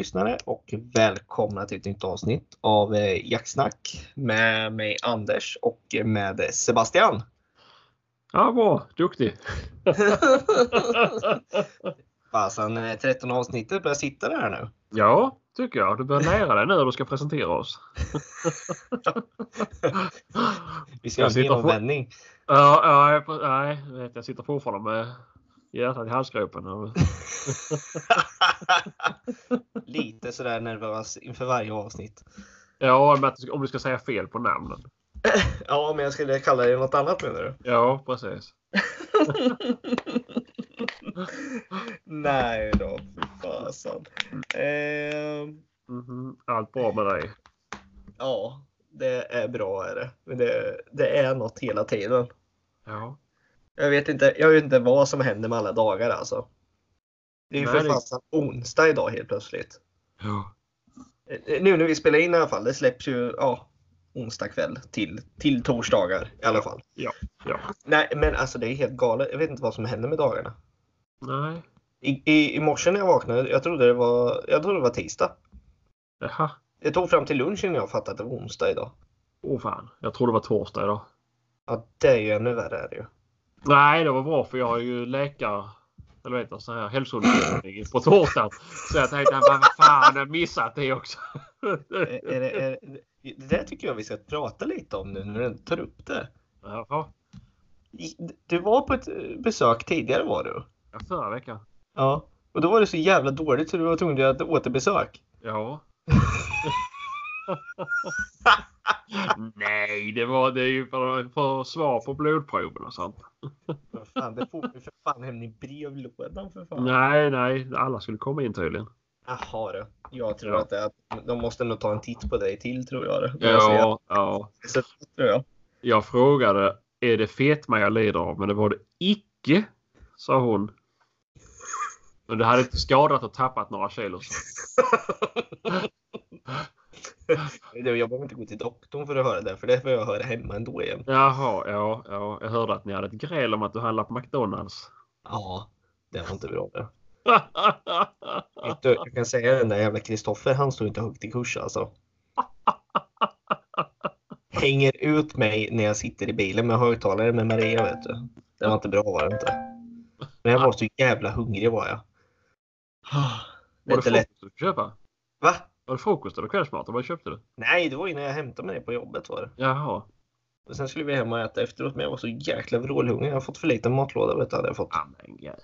lyssnare och välkomna till ett nytt avsnitt av eh, Jaktsnack med mig Anders och med Sebastian. Ja, bra. Duktig. Fasen, 13 avsnittet börjar sitta där nu. Ja, tycker jag. Du börjar lära dig nu när du ska presentera oss. Vi ska göra en genomvändning. Ja, ja, jag, nej, jag, jag sitter fortfarande med hjärtat i halsgropen. Lite sådär nervös inför varje avsnitt. Ja, men om du ska säga fel på namnen. Ja, men jag skulle kalla det något annat menar du? Ja, precis. Nej då, fy fasen. Mm -hmm. Allt bra med dig? Ja, det är bra är det. Men det, det är något hela tiden. Ja. Jag vet, inte, jag vet inte vad som händer med alla dagar alltså. Det är ju för fasen onsdag idag helt plötsligt. Ja. Eh, nu när vi spelar in i alla fall. Det släpps ju ja, onsdag kväll till, till torsdagar i alla fall. Ja. ja. Nej, men alltså det är helt galet. Jag vet inte vad som händer med dagarna. Nej. I, i, i morse när jag vaknade, jag trodde det var, jag trodde det var tisdag. Jaha. Det tog fram till lunch innan jag fattade att det var onsdag idag. Åh oh, fan, jag trodde det var torsdag idag. Ja, det är ju ännu värre är det ju. Nej, det var bra för jag har ju läkare eller vet du, så här hälsoundersökning på torsdagen. Så jag tänkte, vad fan, jag missat det också. är, det, är, det där tycker jag vi ska prata lite om nu när du tar upp det. Jaha. Du var på ett besök tidigare var du? Ja, förra veckan. Ja, och då var det så jävla dåligt så du var tvungen att återbesök. Ja. Nej, det var det ju för, för svar på blodproven och sånt. fan, det får vi för fan hem i brevlådan för fan. Nej, nej, alla skulle komma in tydligen. Jaha du. Jag tror ja. att, det, att de måste nog ta en titt på dig till tror jag. Det. Ja, ja. Så, tror jag. jag frågade, är det fetma jag lider av? Men det var det icke, sa hon. Men det hade inte skadat och tappat några kilo. jag behöver inte gå till doktorn för att höra det, för det får jag höra hemma ändå igen. Jaha, ja, ja. Jag hörde att ni hade ett gräl om att du handlar på McDonalds. Ja, det var inte bra det. jag kan säga den där jävla Kristoffer, han står inte högt i kurs alltså. Hänger ut mig när jag sitter i bilen med högtalare med Maria vet du. Det var inte bra var det inte. Men jag var så jävla hungrig var jag. Det är inte lätt. du köpa? Va? Var det frukost eller kvällsmat? Vad köpte du? Nej, det var innan jag hämtade mig på jobbet var det. Jaha. Och sen skulle vi hem och äta efteråt, men jag var så jäkla vrålhungrig. Jag har fått för liten matlåda vet du, hade jag fått. Ja, men gud.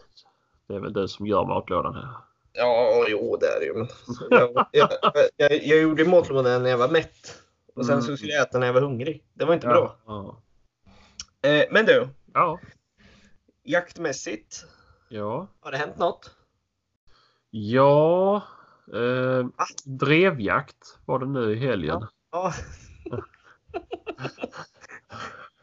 Det är väl du som gör matlådan här. Ja, jo det är det ju. Men jag, jag, jag, jag gjorde matlådan när jag var mätt. Och sen så skulle jag äta när jag var hungrig. Det var inte ja, bra. Ja. Eh, men du. Ja. Jaktmässigt. Ja. Har det hänt något? Ja. Eh, drevjakt var det nu i helgen. Ja.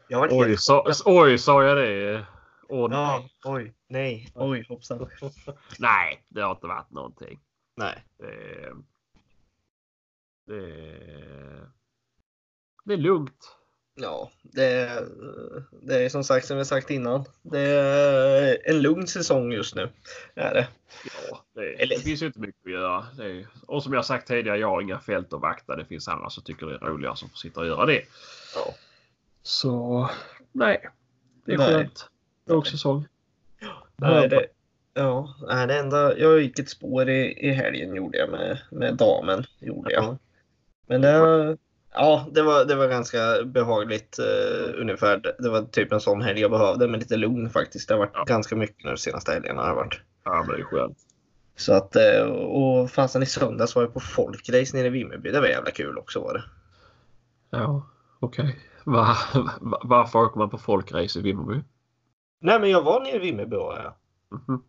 ja. oj, helt... sa, oj, sa jag det? Åh, nej. Ja, oj, nej, oj, hoppsan. nej, det har inte varit någonting. Nej. Det, det, det är lugnt. Ja, det, det är som sagt som vi sagt innan. Det är en lugn säsong just nu. Är det. Ja, det, Eller... det finns ju inte mycket att göra. Är, och som jag sagt tidigare, jag har inga fält att vakta. Det finns andra som tycker det är roligare som får sitta och göra det. Ja. Så nej, det är nej. skönt. Lågsäsong. Nej, det, ja, det enda, jag gick ett spår i, i helgen gjorde jag med, med damen. Gjorde jag. Men det, Ja, det var, det var ganska behagligt uh, ungefär. Det var typ en sån helg jag behövde med lite lugn faktiskt. Det har varit ja. ganska mycket nu de senaste helgerna. Har varit. Ja, men det är skönt. Så att, uh, och fasen i söndags var jag på folkrace nere i Vimmerby. Det var jävla kul också var det. Ja, okej. Okay. Va, va, varför åker man på folkrace i Vimmerby? Nej, men jag var nere i Vimmerby var jag. Mm -hmm.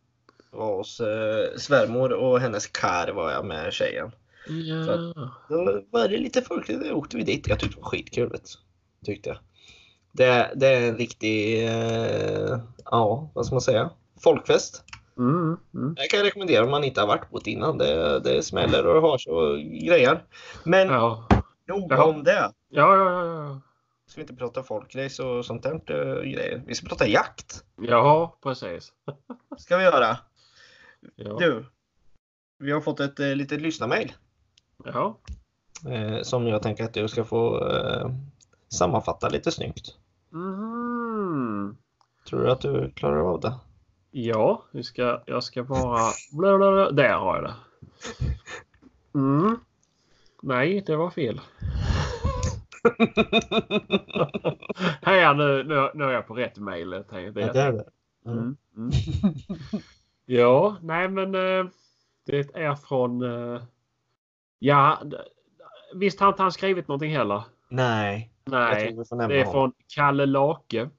var hos uh, svärmor och hennes kar var jag med tjejen. Ja. Så då var det lite folkligt. Då åkte vi dit. Jag tyckte det var skitkul. Vet, tyckte jag. Det, det är en riktig, eh, ja vad ska man säga, folkfest. Mm, mm. Jag kan rekommendera om man inte har varit på det innan. Det, det smäller och har så grejer. Men ja. nog ja. om det. Ja, ja, ja. ja. Ska vi inte prata folkrace och sånt där uh, grejer? Vi ska prata jakt. Ja, precis. ska vi göra. Ja. Du, Vi har fått ett eh, litet lyssnarmail Ja. eh, som jag tänker att du ska få eh, sammanfatta lite snyggt. Mhm. Tror du att du klarar av det? Ja, vi ska, jag ska bara... Blablabla. Där har jag det. Mm. Nej, det var fel. Här nu, nu, nu är jag på rätt mejl. Det är det. Mm. Mm. Ja, nej men eh, det är från... Ja, visst har inte han skrivit någonting heller? Nej, Nej, det är från Kalle Lake.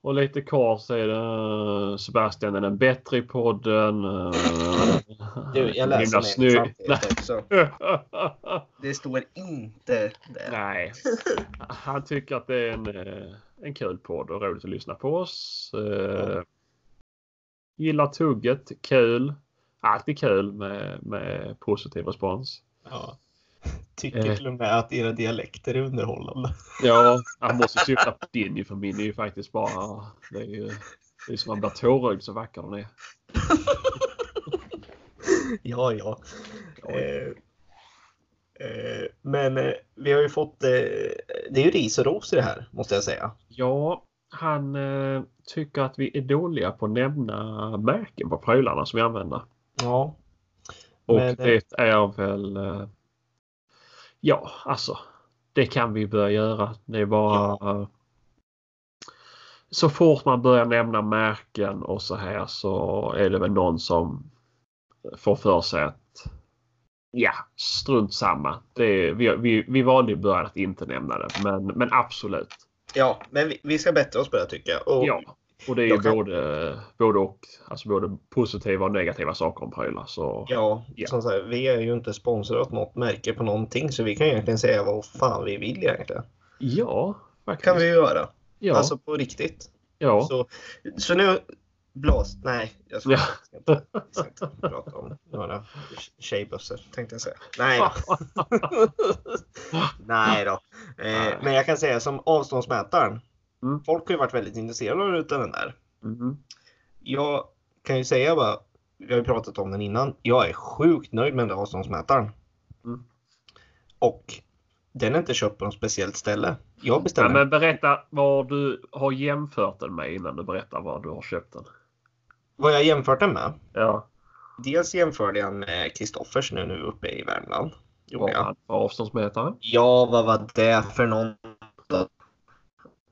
Och lite kort så är det eh, Sebastian är den bättre i podden. eh, Du, jag läser snygg. samtidigt också. Det står inte där. Nej. Han tycker att det är en, eh, en kul podd och roligt att lyssna på oss. Eh, Gillar tugget, kul. Alltid kul med, med positiv respons. Ja. Tycker till och med att era dialekter är underhållande. Ja, han måste syfta på din för min är ju faktiskt bara... Det är ju det är som man blir tårögd så vacker den är. Ja, ja. Eh, eh, men eh, vi har ju fått... Eh, det är ju ris och ros i det här, måste jag säga. Ja, han eh, tycker att vi är dåliga på att nämna märken på prylarna som vi använder. Ja. Och Men, eh, det är väl... eh, Ja, alltså. Det kan vi börja göra. Det är bara... eh, Så fort man börjar nämna märken och så här så är det väl någon som får för sig att ja, strunt samma. Det vi, vi, vi valde i början att inte nämna det, men, men absolut. Ja, men vi, vi ska bättra oss på det tycker jag. Och, Ja, och det är ju kan- både, både och. Alltså både positiva och negativa saker om prylar. Så Ja, Ja. som sagt, vi är ju inte sponsrade åt något märke på någonting så vi kan egentligen säga vad fan vi vill egentligen. ja, faktiskt. kan vi göra. ja, Alltså på riktigt. ja. Så, så nu Blås... Nej, jag ska, Ja. inte, jag ska inte prata om några tjejbussar tänkte jag säga. Nej då. Nej då. Eh, men jag kan säga som avståndsmätaren. Mm. Folk har ju varit väldigt intresserade av den där. Mhm. Jag kan ju säga bara, vi har ju pratat om den innan. Jag är sjukt nöjd med den där avståndsmätaren. Mm. Och den är inte köpt på något speciellt ställe. Jag Ja, beställer men berätta vad du har jämfört den med innan du berättar vad du har köpt den. vad jag jämfört den med. Ja, Dels jämförde jag med Kristoffers nu, nu uppe i Värmland. Gjorde jag. avståndsmätare. Ja, vad var det för någon?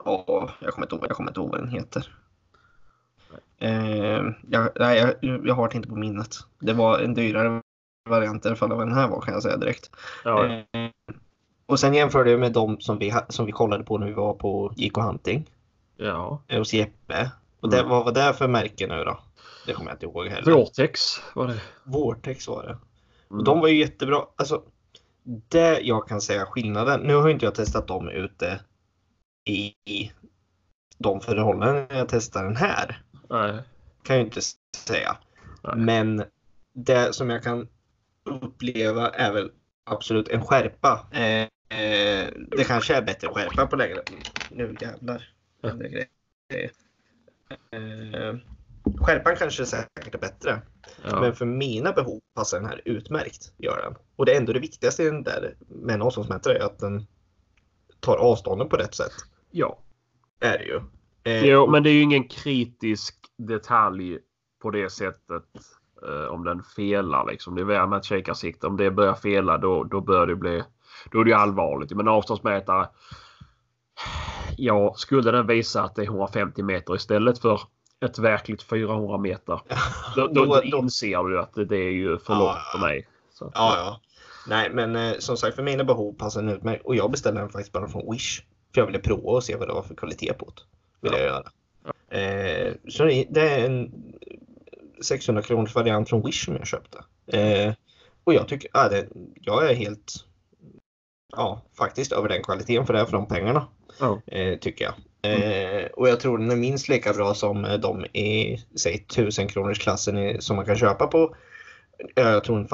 Åh, jag kommer inte ihåg, jag kommer inte ihåg vad den heter. Eh, jag, nej, jag, jag har det inte på minnet. Det var en dyrare variant i alla fall av vad den här var kan jag säga direkt. Ja, Eh, och sen jämförde jag med de som vi, som vi kollade på när vi var på JK Hunting ja. eh, hos Jeppe. Och det, Mm. vad var det för märke nu då? Det kommer jag inte ihåg heller. Vortex var det. Vortex var det. Och Mm. de var ju jättebra. Alltså, det jag kan säga skillnaden. Nu har inte jag testat dem ute i, de förhållanden jag testar den här. Nej. Kan jag inte säga. Nej. Men det som jag kan uppleva är väl absolut en skärpa. Eh, eh, det kanske är bättre skärpa på längre. Nu jävlar. Ja. Eh, skärpan kanske säkert är bättre. Ja. Men för mina behov passar den här utmärkt. Gör den. Och det är ändå det viktigaste i den där med en avståndsmätare är att den tar avstånden på rätt sätt. Ja. Är det ju. Eh, Jo, men det är ju ingen kritisk detalj på det sättet eh, om den felar. Liksom. Det är väl med ett kikarsikte. Om det börjar fela då, då bör det bli då är det ju allvarligt. Men avståndsmätare. Ja, skulle den visa att det är 150 meter istället för ett verkligt 400 meter. Då, då, då inser du att det, det är ju för långt ja. för mig. Så, att- Ja, ja. Nej, men eh, som sagt för mina behov passar den utmärkt. Och jag beställde den faktiskt bara från Wish. För jag ville prova och se vad det var för kvalitet på det. Ville Ja. jag göra. Eh, så det är en 600 kronors variant från Wish som jag köpte. Eh, och jag tycker, ja, det, jag är helt, ja faktiskt över den kvaliteten för det är för de pengarna. Ja. Eh, tycker jag. Eh, och jag tror den är minst lika bra som eh, de i, säg 1000 kronors klassen som man kan köpa på. eh, Jag tror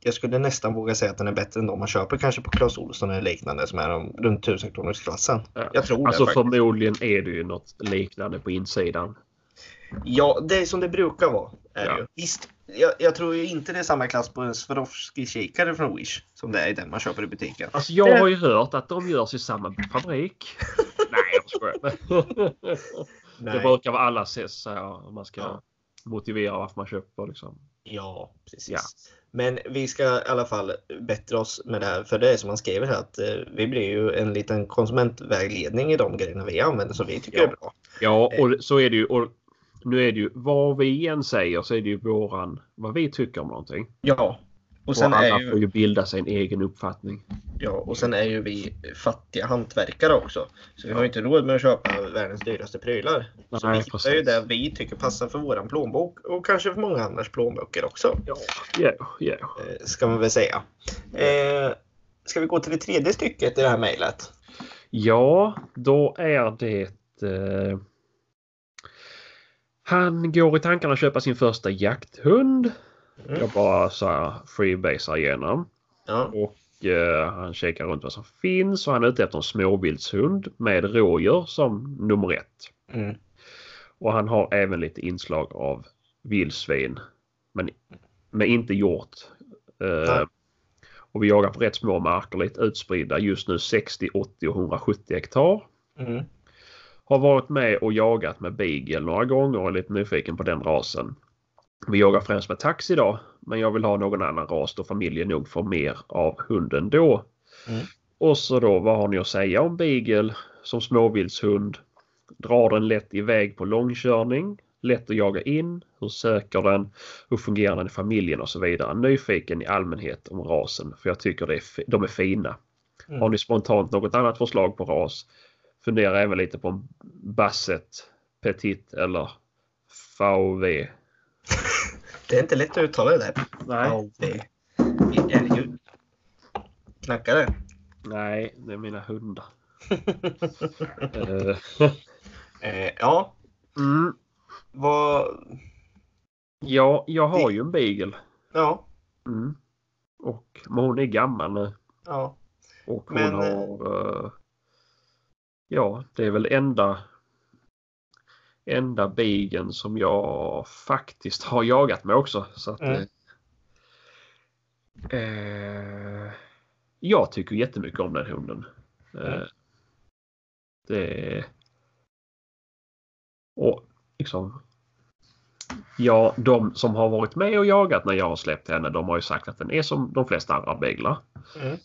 jag skulle nästan våga säga att den är bättre än de man köper kanske på Clas Ohlson eller liknande som är de, runt 1000 kronors klassen. Ja. Jag tror Alltså det förmodligen är det ju något liknande på insidan. Ja, det är som det brukar vara. Är Ja. Visst, jag, jag tror ju inte det är samma klass på en Swarovski-kikare från Wish som det är i den man köper i butiken. Alltså jag har ju hört att de görs i samma fabrik. Nej, jag skojar. Det brukar vara alla ses om man ska ja. motivera varför man köper. Liksom. Ja, precis. Ja. Men vi ska i alla fall bättra oss med det här. För det är som man skriver här att eh, vi blir ju en liten konsumentvägledning i de grejerna vi använder som vi tycker ja. är bra. Ja, och så är det ju. Och nu är det ju vad vi än säger så är det ju våran, vad vi tycker om någonting. Ja. Och sen och alla är ju, får ju bilda sig en egen uppfattning. Ja, och sen är ju vi fattiga hantverkare också. Så vi har ju inte råd med att köpa världens dyraste prylar. Nej, så vi hittar ju det vi tycker passar för våran plånbok och kanske för många andras plånböcker också. Ja, ja, ja. Ska man väl säga. Eh, ska vi gå till det tredje stycket i det här mejlet? Ja, då är det eh... Han går i tankarna att köpa sin första jakthund. Mm. Jag bara så här freebasar igenom. Ja. Och eh, han kikar runt vad som finns och han är ute efter en småviltshund med rådjur som nummer ett. Mm. Och han har även lite inslag av vildsvin. Men, men inte hjort. Eh, och vi jagar på rätt små marker, lite utspridda. Just nu 60, 80 och 170 hektar. Mm. Har varit med och jagat med beagle några gånger och är lite nyfiken på den rasen. Vi jagar främst med tax idag men jag vill ha någon annan ras då familjen nog får mer av hunden då. Mm. Och så då vad har ni att säga om beagle som småviltshund? Drar den lätt iväg på långkörning? Lätt att jaga in? Hur söker den? Hur fungerar den i familjen och så vidare. Nyfiken i allmänhet om rasen för jag tycker det är, de är fina. Mm. Har ni spontant något annat förslag på ras? Fundera även lite på en Basset, Petit eller VV. Det är inte lätt att uttala det där. Nej. VV. Älghund. Knackar det? Nej, det är mina hundar. eh, ja. Mm. Vad... Ja, jag har ju en beagle. Ja. Mm. Och, men hon är gammal nu. Ja. Och hon men... har... Uh, ja, det är väl enda enda bigen som jag faktiskt har jagat med också. Så att, mm. eh, jag tycker jättemycket om den hunden. Mm. Eh, det Och liksom Ja, de som har varit med och jagat när jag har släppt henne, de har ju sagt att den är som de flesta andra beglar. Mm.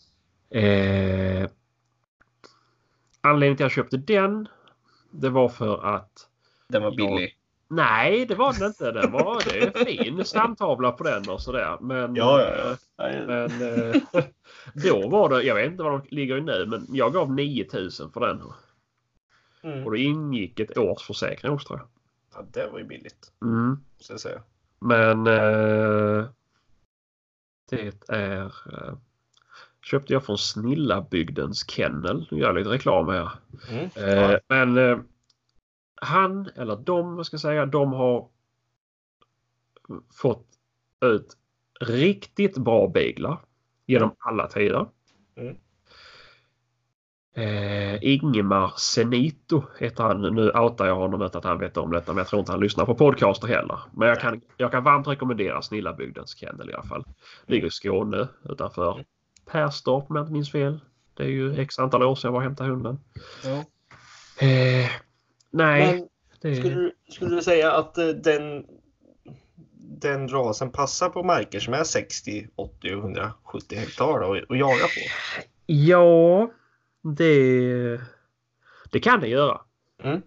Eh, anledningen till att jag köpte den, det var för att den var billig. Ja, nej, det var den inte. Den var det är fin stamtavla på den och sådär. Men, ja, ja, ja. men eh, då var det, jag vet inte vad de ligger i nu, men jag gav 9000 för den. Mm. Och då ingick ett års försäkring också tror jag. Ja, det var ju billigt. Mm. Så säga. Men eh, det är eh, köpte jag från Snillabygdens kennel. Nu gör jag lite reklam här. Mm. Eh, men eh, han eller de, vad ska jag säga, de har fått ut riktigt bra beglar genom mm. alla tider. Mm. Eh, Ingemar Senito heter han. Nu outar jag honom utan att han vet om detta men jag tror inte han lyssnar på podcaster heller. Men jag kan, jag kan varmt rekommendera Snillabygdens kennel i alla fall. Ligger i Skåne utanför mm. Perstorp om jag inte minns fel. Det är ju x antal år sedan jag var och hämtade hunden. Ja. Eh, Nej. Men skulle, skulle du säga att eh, den, den rasen passar på marker som är 60, 80 och 170 hektar då, och jaga på? Ja, det, det kan det göra. Mm.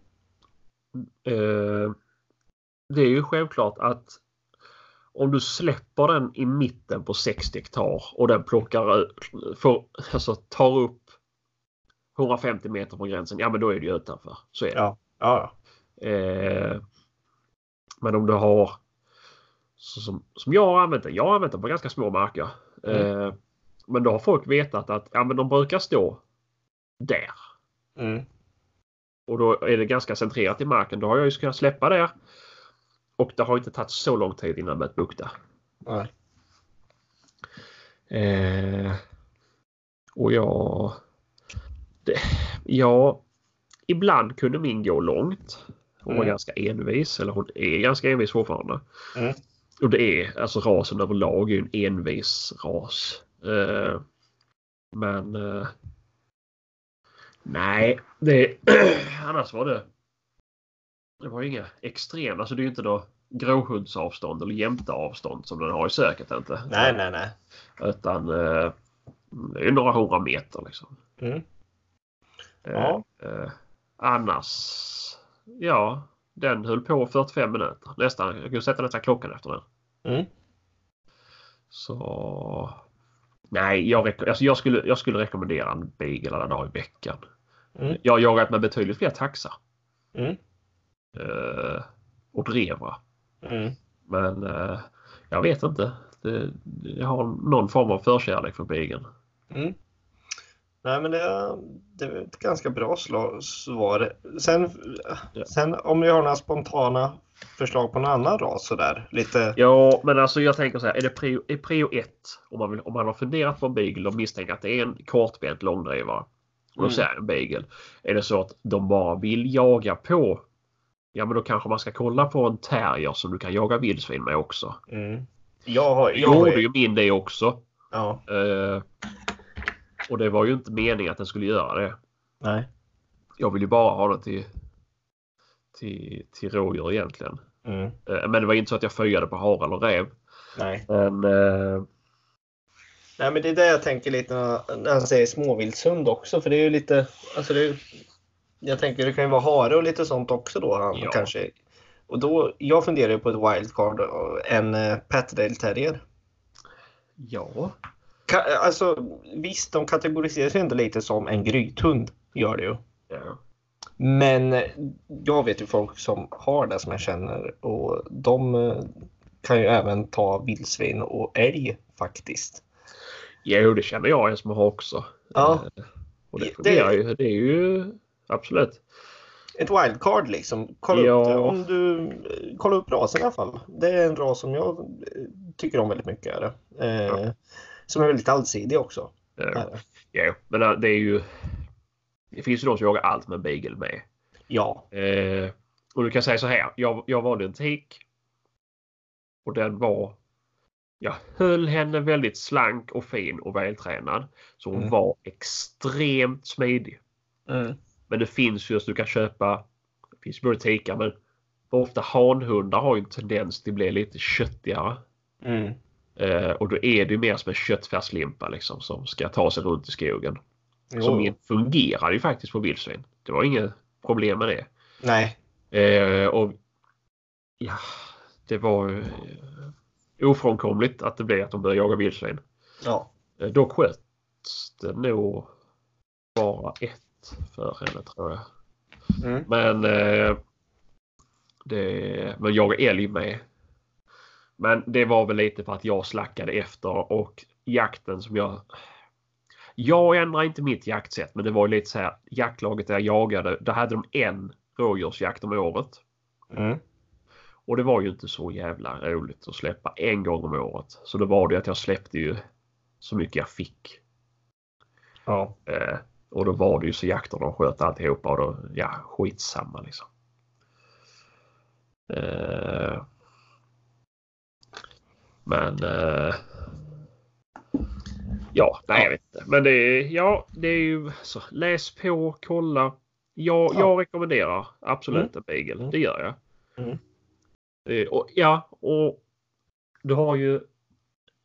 Uh, det är ju självklart att om du släpper den i mitten på 60 hektar och den plockar för, alltså tar upp 150 meter från gränsen, ja men då är det ju utanför. Så är det. Ja. Ja. Eh, men om du har som, som jag har använt den. Jag har använt den på ganska små marker. Mm. Eh, men då har folk vetat att ja, men de brukar stå där. Mm. Och då är det ganska centrerat i marken. Då har jag ju kunnat släppa där. Och det har inte tagit så lång tid innan det börjat bukta. Nej. Eh, och jag... Det, ja, ibland kunde min gå långt. Hon var mm. ganska envis, eller hon är ganska envis fortfarande. Mm. och det är alltså rasen överlag är en envis ras. Eh, men eh, nej, det, annars var det. Det var inga extrema, alltså det är ju inte då gråhundsavstånd eller jämteavstånd som den har i söket inte. Nej, nej, nej. Utan eh, det är några hundra meter liksom. Mm. Ja. Annars, ja, den höll på 45 minuter. Nästan, jag kunde sätta nästan klockan efter den. Mm. Så nej, jag, alltså jag, skulle, jag skulle rekommendera en beagle alla dagar i veckan. Mm. Jag har jagat med betydligt fler taxar. Mm. Eh, och drevra. Mm. Men eh, jag vet inte. Det, jag har någon form av förkärlek för beageln. Mm. Nej, men det är, det är ett ganska bra svar. Sen, Ja. sen om vi har några spontana förslag på någon annan ras sådär. Lite. Ja, men alltså jag tänker så här. Är det prio, är prio ett om man, vill, om man har funderat på en beagle och misstänker att det är en kortbent långdrivare. Och Mm. säger jag en beagle. Är det så att de bara vill jaga på. Ja, men då kanske man ska kolla på en terrier som du kan jaga vildsvin med också. Mm. Jag har, Jag gjorde ju, min det också. ja, Eh, och det var ju inte meningen att den skulle göra det. nej. Jag vill ju bara ha det till, till, till rådjur egentligen. Mm. Eh, men det var inte så att jag föjade på hare eller räv. Nej. Men eh, Nej, men det är det jag tänker lite när när han säger småviltshund också. För det är ju lite, alltså det är, jag tänker det kan ju vara hare och lite sånt också då han, Ja. kanske. Och då, jag funderar ju på ett wildcard, och en uh, Patterdale terrier. ja. Ka- alltså visst, de kategoriseras ju ändå lite som en grythund, gör det ju. ja. Men eh, jag vet ju folk som har det som jag känner och de eh, kan ju även ta vildsvin och älg faktiskt. Jo, det känner jag en som har också. Ja. Eh, Och det Det- fungerar ju. Det är ju absolut. Ett wildcard liksom. Kolla Ja. upp det. Om du kollar upp rasen i alla fall. Det är en ras som jag tycker om väldigt mycket. Är det. Ja. Som är väldigt allsidig också. Det. Jo, men eh, det är ju. Det finns ju de som jagar allt med beagle med. Ja. Eh, och du kan säga så här. Jag, jag valde en tik. Och den var. Jag höll henne väldigt slank och fin och vältränad. Så hon Mm. var extremt smidig. Mm. Men det finns ju att du kan köpa. Det finns både tikar men ofta hanhundar har ju en tendens till att bli lite köttigare. Mm. Eh, och då är det ju mer som en köttfärslimpa liksom som ska ta sig runt i skogen. Jo. Så min fungerade ju faktiskt på vildsvin. Det var inget problem med det. Nej. Eh, och ja, det var eh, ofrånkomligt att det blev att de började jaga vildsvin. Ja. Eh, dock sköts det nog bara ett för henne tror jag. Mm. Men eh, det, men jag älg med. Men det var väl lite för att jag slackade efter och jakten som jag... Jag ändrar inte mitt jaktsätt men det var ju lite så här jaktlaget där jag jagade. Där hade de en rådjursjakt om året. Mm. Och det var ju inte så jävla roligt att släppa en gång om året. Så då var det att jag släppte ju så mycket jag fick. Ja. Eh, och då var det ju så jakter de sköt alltihopa och då, ja, skitsamma liksom. Eh, men eh, ja, nej jag vet inte. Men det är, ja, det är ju så läs på, kolla. Jag, Ja. jag rekommenderar absolut en beagle. Mm. Det gör jag. Mm. Eh, och, ja, och du har ju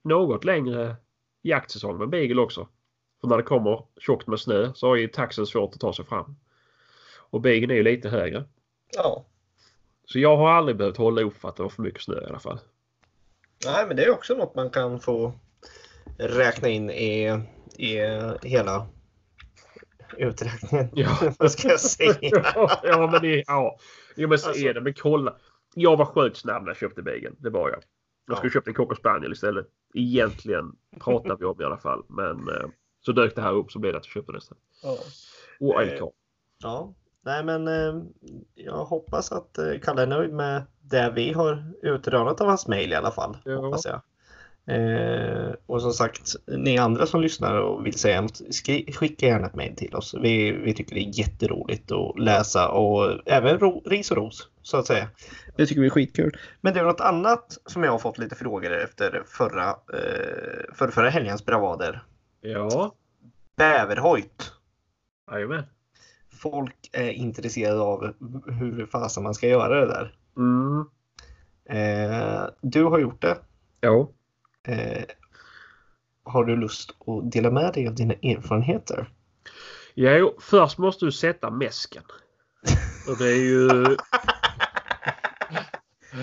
något längre jaktsäsong med beagle också. För när det kommer tjockt med snö så har ju taxen svårt att ta sig fram. Och beagle är ju lite högre. Ja. Så jag har aldrig behövt hålla upp för att det var för mycket snö i alla fall. Nej, men det är också något man kan få räkna in i, i hela uträkningen. Ja. Vad ska jag säga? ja, ja, men det, ja. Jo, men så Alltså- är det. Men kolla. Jag var sjukt snabb när jag köpte beagle. Det var jag. Jag skulle Ja. köpt en cocker spaniel istället. Egentligen pratar vi om i alla fall. Men eh, så dök det här upp så blev det att jag köpte nästan. Ja. Och Eh, wildcard. Ja, nej men eh, jag hoppas att eh, Kalle är nöjd med det vi har utrönat av hans mail i alla fall. Hoppas jag. Eh, och som sagt, ni andra som lyssnar och vill säga något, skicka gärna ett mejl till oss. Vi, vi tycker det är jätteroligt att läsa och även ro, ris och ros så att säga. Det tycker vi är skitkul. Men det är något annat som jag har fått lite frågor efter förra, eh, för förra helgens bravader. Ja, Bäverhojt. jajamän. Folk är intresserade av hur fasen man ska göra det där. Mm. Eh, du har gjort det. Ja. Eh, har du lust att dela med dig av dina erfarenheter? Jo, först måste du sätta mäsken. Och det är ju...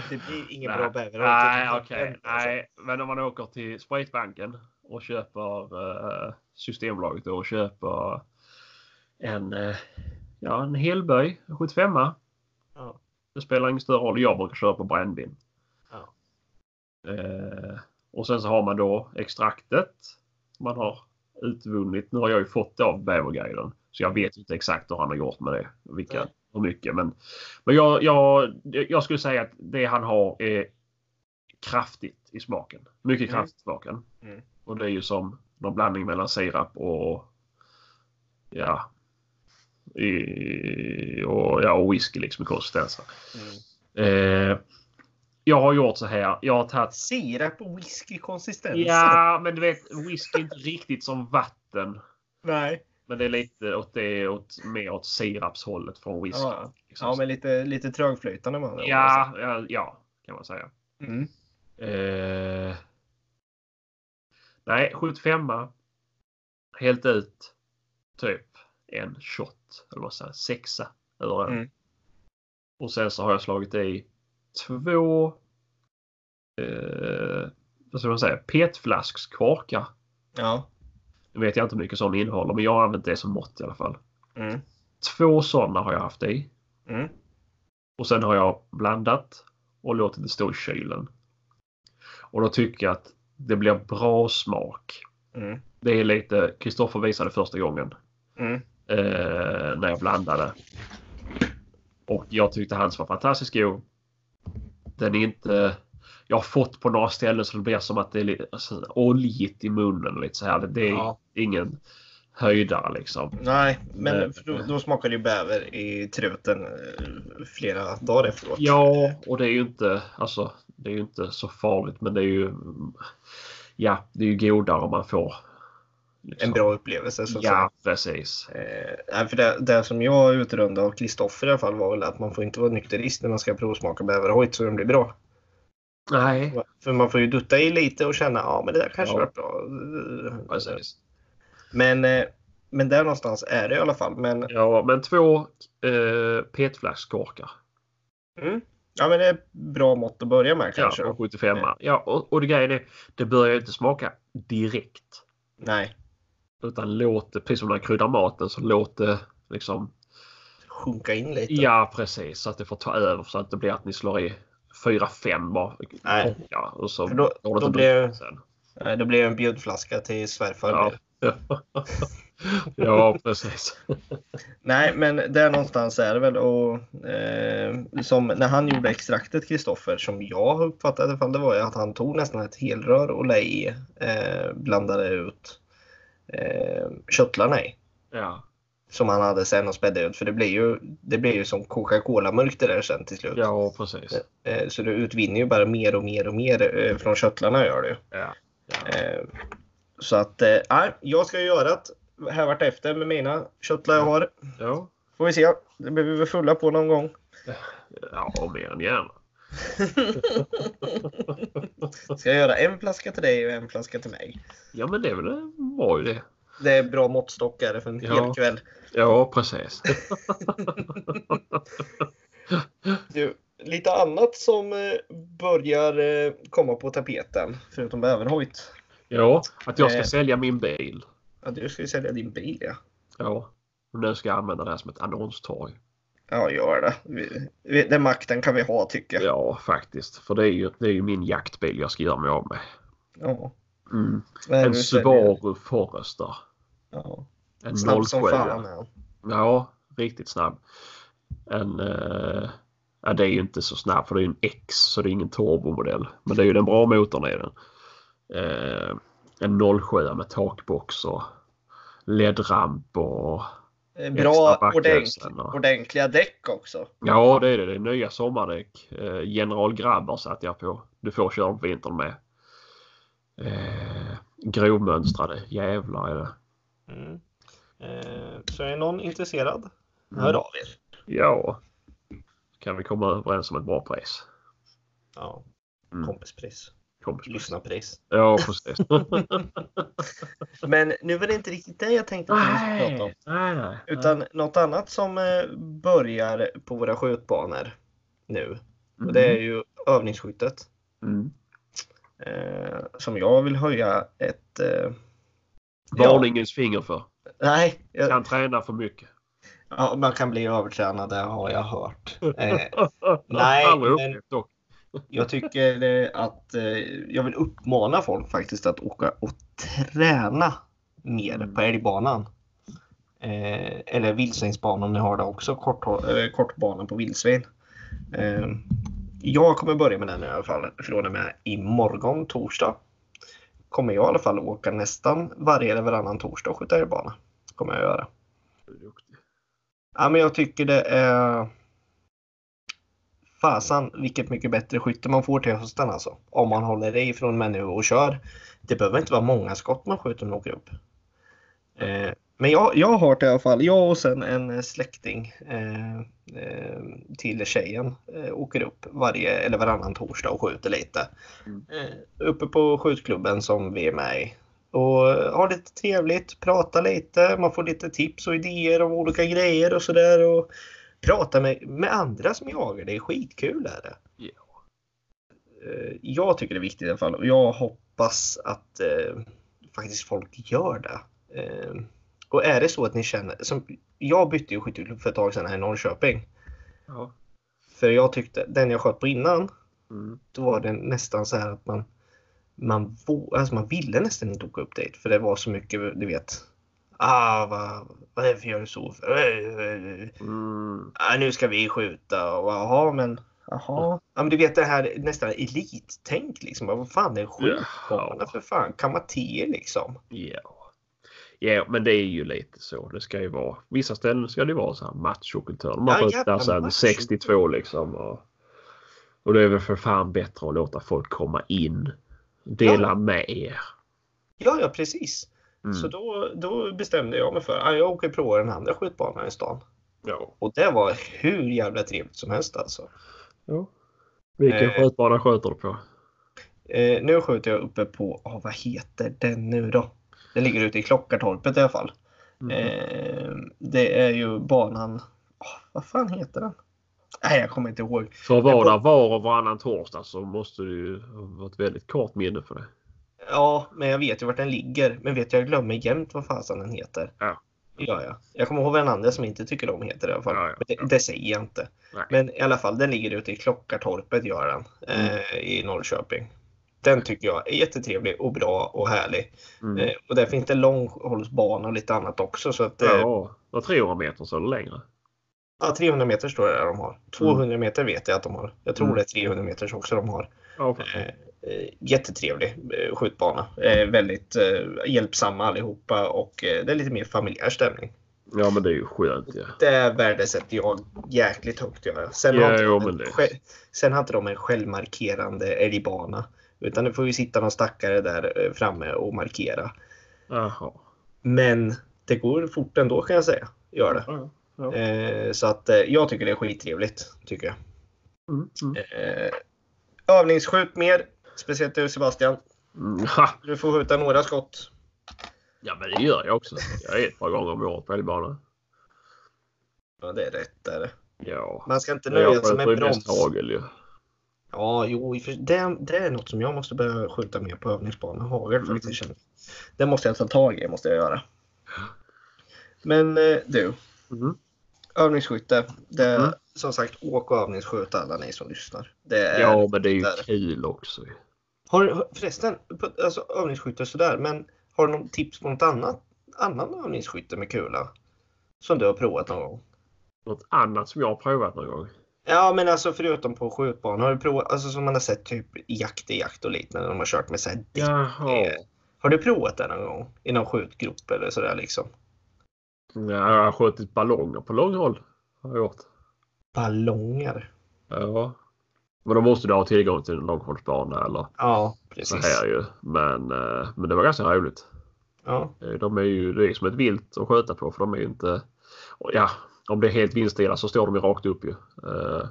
Det blir ingen Nej. bra bäver. Nej, okej. Nej, men om man åker till spritbanken och köper uh, Systembolaget och köper en, eh, ja, en helböj, 75 Ja. Det spelar ingen större roll. Jag brukar köra på brännvin. Ja. Eh, och sen så har man då extraktet man har utvunnit. Nu har jag ju fått det av Bäverguiden så jag vet inte exakt hur han har gjort med det. Vilka, Nej. hur mycket. Men, men jag, jag, jag skulle säga att det han har är kraftigt i smaken. Mycket Mm. kraftigt i smaken. Mm. Och det är ju som någon blandning mellan sirap och ja, i, och, ja, och whisky liksom i konsistensen. Mm. Eh, jag har gjort så här. Jag har tagit Sirap och whisky-konsistens? Ja, men du vet whisky är inte riktigt som vatten. Nej. Men det är lite åt det, åt, mer åt sirapshållet från whisky. Ja, liksom. ja men lite, lite trögflytande man. ja, ja, ja, kan man säga. Mm. Eh, nej, 75 Helt ut typ en shot, eller vad säger sexa ur den. Mm. Och sen så har jag slagit i två eh, vad ska man säga, petflaskskorkar. Ja. Nu vet jag inte hur mycket sån innehåller men jag har använt det som mått i alla fall. Mm. Två sådana har jag haft i. Mm. Och sen har jag blandat och låtit det stå i kylen. Och då tycker jag att det blir bra smak. Mm. Det är lite, Kristoffer visade första gången Mm. Eh, när jag blandade. Och jag tyckte hans var fantastiskt god. Den är inte... Jag har fått på några ställen så det blir som att det är lite alltså, oljigt i munnen. Lite så här. Det är Ja. ingen höjdare liksom. Nej, men för då, då smakar det ju bäver i truten eh, flera dagar efteråt. Ja, och det är ju inte, alltså, det är ju inte så farligt men det är ju... Ja, det är ju godare om man får... liksom- En bra upplevelse så Ja, precis. säga. Eh, för det, det som jag utrundade av Kristoffer i alla fall var väl att man får inte vara nykterist när man ska provsmaka bäverhojt så den blir bra. Nej, För man får ju dutta i lite och känna ja men det där kanske Ja. var bra. precis. Men, eh, men där någonstans är det i alla fall. Men, Ja, men två eh, petflaskkorkar. mm, ja, men det är bra mått att börja med kanske. Ja, och 75 Ja, och, och det grejen är, det börjar ju inte smaka direkt. Nej, Utan låt det, precis som när man kryddar maten, så låt det liksom... sjunka in lite. Ja, precis. Så att det får ta över så att det blir att ni slår i 4-5 bara. Nej. Ja, och så För då- går det då blir- sen. Nej, det blir en bjudflaska till svärfar. Ja. ja, precis. Nej, men där någonstans är det väl och eh, som när han gjorde extraktet Kristoffer som jag har uppfattat i alla fall, det var ju att han tog nästan ett helrör och la i, eh, blandade ut eh, köttlarna i. Ja, Som han hade sen och spädde ut för det blir ju, det blir ju som Coca-Cola mörkt det där sen till slut. ja precis. Eh, så du utvinner ju bara mer och mer och mer eh, från köttlarna gör ju. Ja. Ja. Eh, Så att eh, nej, jag ska ju göra det här vart efter med mina köttlar jag har. ja. Får vi se. Det blir vi väl fulla på någon gång. Ja, mer än gärna. Ska jag göra en flaska till dig och en flaska till mig. Ja, men det väl en bra idé. Det är bra måttstockar för en Ja. hel kväll. Ja, precis. Du, lite annat som eh, börjar eh, komma på tapeten, förutom bäverhojt. Ja, att jag ska Eh. sälja min bil. Ja, du ska ju sälja din bil ja. Ja. Och nu ska jag använda det här som ett annonstorg. Ja, gör det. Vi, vi, den makten kan vi ha tycker jag. Ja, faktiskt. För det är ju, det är ju min jaktbil jag ska göra mig av med. Ja. Mm. En? Subaru Forester. Ja. En Snabb som 07. fan är han. Ja, riktigt snabb. En, eh, ja, det är ju inte så snabb för det är ju en X så det är ingen turbomodell. Men det är ju den bra motorn i den. Eh, en 07 med takbox och ledramp och Bra Extra ordentlig, backhälsen och- ordentliga däck också. Ja, det är det. Det är nya sommardäck. Eh, General Grabber satt jag på. Du får köra på vintern med. Eh, grovmönstrade jävlar är det. Mm. Eh, så är någon intresserad, Mm. hör av er. Ja. Kan vi komma överens om ett bra pris? Ja, Mm. kompispris, Kompis. lyssnarpris. Ja, precis. Men nu var det inte riktigt det jag tänkte att vi skulle prata om. nej, nej, nej. Utan något annat som eh, börjar på våra skjutbanor nu. Mm. Det är ju övningsskyttet. Mm. Eh, som jag vill höja ett... Eh, ja, Varningens finger för. nej, jag, Kan träna för mycket. ja, man kan bli övertränad, det har jag hört. Eh, nej, men- dock. Jag tycker att eh, jag vill uppmana folk faktiskt att åka och träna mer Mm. på älgbanan. Eh, eller vildsvinsbanan om ni har det också, kort, eh, kortbanan på vildsvin. Eh, jag kommer börja med den i alla fall från och med imorgon torsdag. Kommer jag i alla fall åka nästan varje eller varannan torsdag och skjuta älgbana. Kommer jag göra. Ja, men jag tycker det är fasan vilket mycket bättre skytte man får till hösten alltså. Om man håller det ifrån nu och kör. Det behöver inte vara många skott man skjuter när man åker upp. Eh, men jag, jag har hört i alla fall, jag och sen en släkting eh, eh, till tjejen eh, åker upp varje eller varannan torsdag och skjuter lite. Mm. Eh, uppe på skjutklubben som vi är med i. Och har lite trevligt, prata lite, man får lite tips och idéer om olika grejer och sådär. Prata med, med andra som jagar, det är skitkul. Är det. Eh, Jag tycker det är viktigt i alla fall och jag hoppas att eh, faktiskt folk gör det. Eh, och är det så att ni känner, som, jag bytte ju skytteklubb för ett tag sedan här i Norrköping. Ja. För jag tyckte, den jag sköt på innan, Mm. då var det nästan så här att man man, alltså man ville nästan inte åka upp dit för det var så mycket, du vet. Ah, vad, vad är det för gör du så för? Mm. Ah, nu ska vi skjuta och jaha, men jaha. Ja, men du vet det här nästan elittänk liksom. Vad fan är skjutbana Jaha. för fan? Kammaté liksom. Ja. Ja, men det är ju lite så. Det ska ju vara. Vissa ställen ska det vara så här machokultur. Har Ja, macho. 62 liksom. Och, och det är väl för fan bättre att låta folk komma in. Dela Ja. med er. Ja, ja precis. Mm. Så då, då bestämde jag mig för att jag åker prova den andra skjutbanan i stan. Ja. Och det var hur jävla trevligt som helst alltså. ja. Vilken Eh. skjutbana skjuter du på? Eh, nu skjuter jag uppe på, oh, vad heter den nu då? Den ligger ute i Klockartorpet i alla fall. Mm. Eh, det är ju banan, åh, vad fan heter den? Nej, jag kommer inte ihåg. För att vara där var och varannan torsdag så måste du ju ha ett väldigt kort minne för det. Ja, men jag vet ju vart den ligger. Men vet jag glömmer jämt vad fasen den heter. Ja. Ja, ja. Jag kommer ihåg vad den andra som inte tycker om heter i alla fall. Ja, ja, Men det, ja. det säger jag inte. Nej. Men i alla fall, den ligger ute i Klockartorpet gör den. Eh, I Norrköping. Den tycker jag är jättetrevlig och bra och härlig. Mm. Eh, och där finns det långhållsbana och lite annat också. Så att, eh, Ja, var 300 meter så eller längre. ja, 300 meter står det där de har. 200 meter vet jag att de har. Jag tror Mm. det är 300 meters också de har. Ja. Eh, eh, jättetrevlig eh, skjutbana. Eh, väldigt eh, hjälpsamma allihopa och eh, det är lite mer familjär stämning. ja men det är ju skönt ja. Det värdesätter jag jäkligt högt. Jag. Sen, Ja, har jo, en, sen har inte de en självmarkerande älgbana. Utan det får ju sitta någon stackare där eh, framme och markera. Jaha. Men det går fort ändå kan jag säga. Gör det. Ja, ja. Eh, så att eh, jag tycker det är skittrevligt. Tycker jag. Mm, mm. Eh, övningsskjut mer. Speciellt du Sebastian. Mm, ha. Du får skjuta några skott. Ja men det gör jag också. Jag är ett par gånger om året på älgbanan. Ja, det är rätt. Där. Ja. Man ska inte jag nöja sig med broms. hagel ju. Ja, jo, det, det är något som jag måste börja skjuta mer på övningsbanan. Hagel Mm. faktiskt. jag. Det måste jag ta tag i, måste jag göra. Men eh, du, Mm. övningsskytte. Det, Mm. Som sagt, åk och övningsskjut alla ni som lyssnar. Det är, Ja men det är ju där. kul också. Har, förresten, alltså övningsskytte sådär, men har du någon tips på något annat annan övningsskytte med kula? Som du har provat någon gång? Något annat som jag har provat någon gång. Ja, men alltså förutom på skjutbanan, har du provat, alltså som man har sett typ jakt i jakt och liknande, de har kört med så här dipp, Jaha. Har du provat det någon gång? I någon skjutgrupp eller sådär liksom? Ja, jag har skjutit ballonger på långhåll. Har jag gjort. Ballonger? Ja. Men då måste du ha tillgång till en långhållsbana eller Ja, så precis. här ju. Men, eh, men det var ganska roligt. Ja, Eh, De är ju det är som ett vilt att skjuta på för de är ju inte... Ja, om det är helt vindstilla så står de ju rakt upp ju. Eh,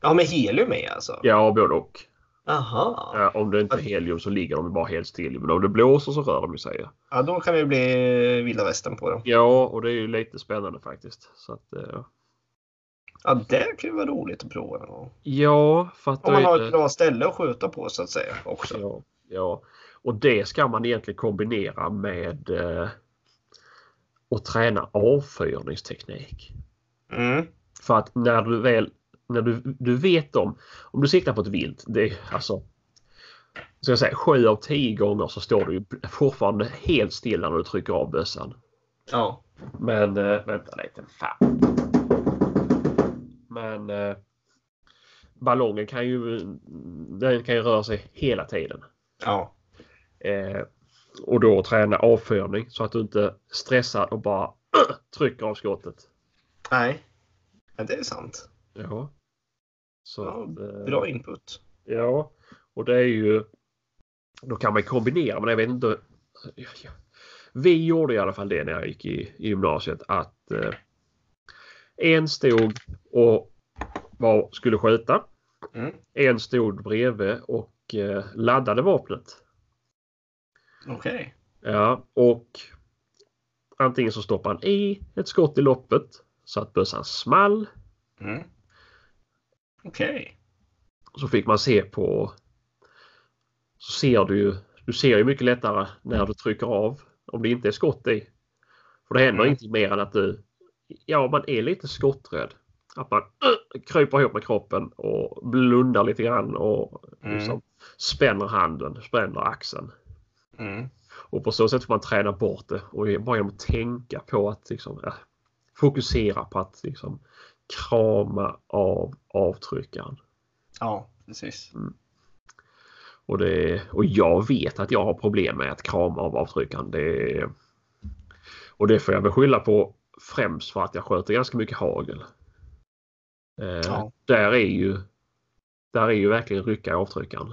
ja med helium är alltså? Ja, både och. Aha. Ja, om det inte är helium så ligger de bara helt still. Men om det blåser så rör de sig. Ja, då kan det bli vilda västern på dem. Ja, och det är ju lite spännande faktiskt. Så att, eh, Ja, det kan ju vara roligt att prova ja, för att Om man har det- ett bra ställe att skjuta på så att säga också. Ja, ja. Och det ska man egentligen kombinera med eh, att träna avfyrningsteknik. Mm. För att när du väl när du, du vet om, om du siktar på ett vilt, det är alltså ska jag säga, sju av tio gånger så står du ju fortfarande helt stilla när du trycker av bössan. Ja. Men äh, vänta lite. Fan. Men äh, ballongen kan ju, den kan ju röra sig hela tiden. Ja. Eh, och då träna avfyrning så att du inte stressar och bara trycker av skottet. Nej. Ja, det är sant. Ja. Så, Ja, eh, Bra input. Ja, och det är ju... Då kan man kombinera, men jag vet inte... Vi gjorde i alla fall det när jag gick i, i gymnasiet att eh, en stod och var, skulle skjuta. Mm. En stod bredvid och eh, laddade vapnet. Okej. Ja, och antingen så stoppade han i ett skott i loppet så att bössan small. Mm. Okej. Så fick man se på... Så ser du ju... Du ser ju mycket lättare när du trycker av om det inte är skott i. För det händer Mm. inte mer än att du... Ja, man är lite skotträdd. Att man uh, kryper ihop med kroppen och blundar lite grann och Mm. liksom spänner handen, spänner axeln. Mm. Och på så sätt får man träna bort det och bara genom att tänka på att liksom, ja, fokusera på att liksom krama av avtryckaren. Ja, precis. Och, det, och jag vet att jag har problem med att krama av avtryckaren. Det, och det får jag väl skylla på främst för att jag sköter ganska mycket hagel. Eh, Ja. Där är ju där är ju verkligen rycka avtryckaren.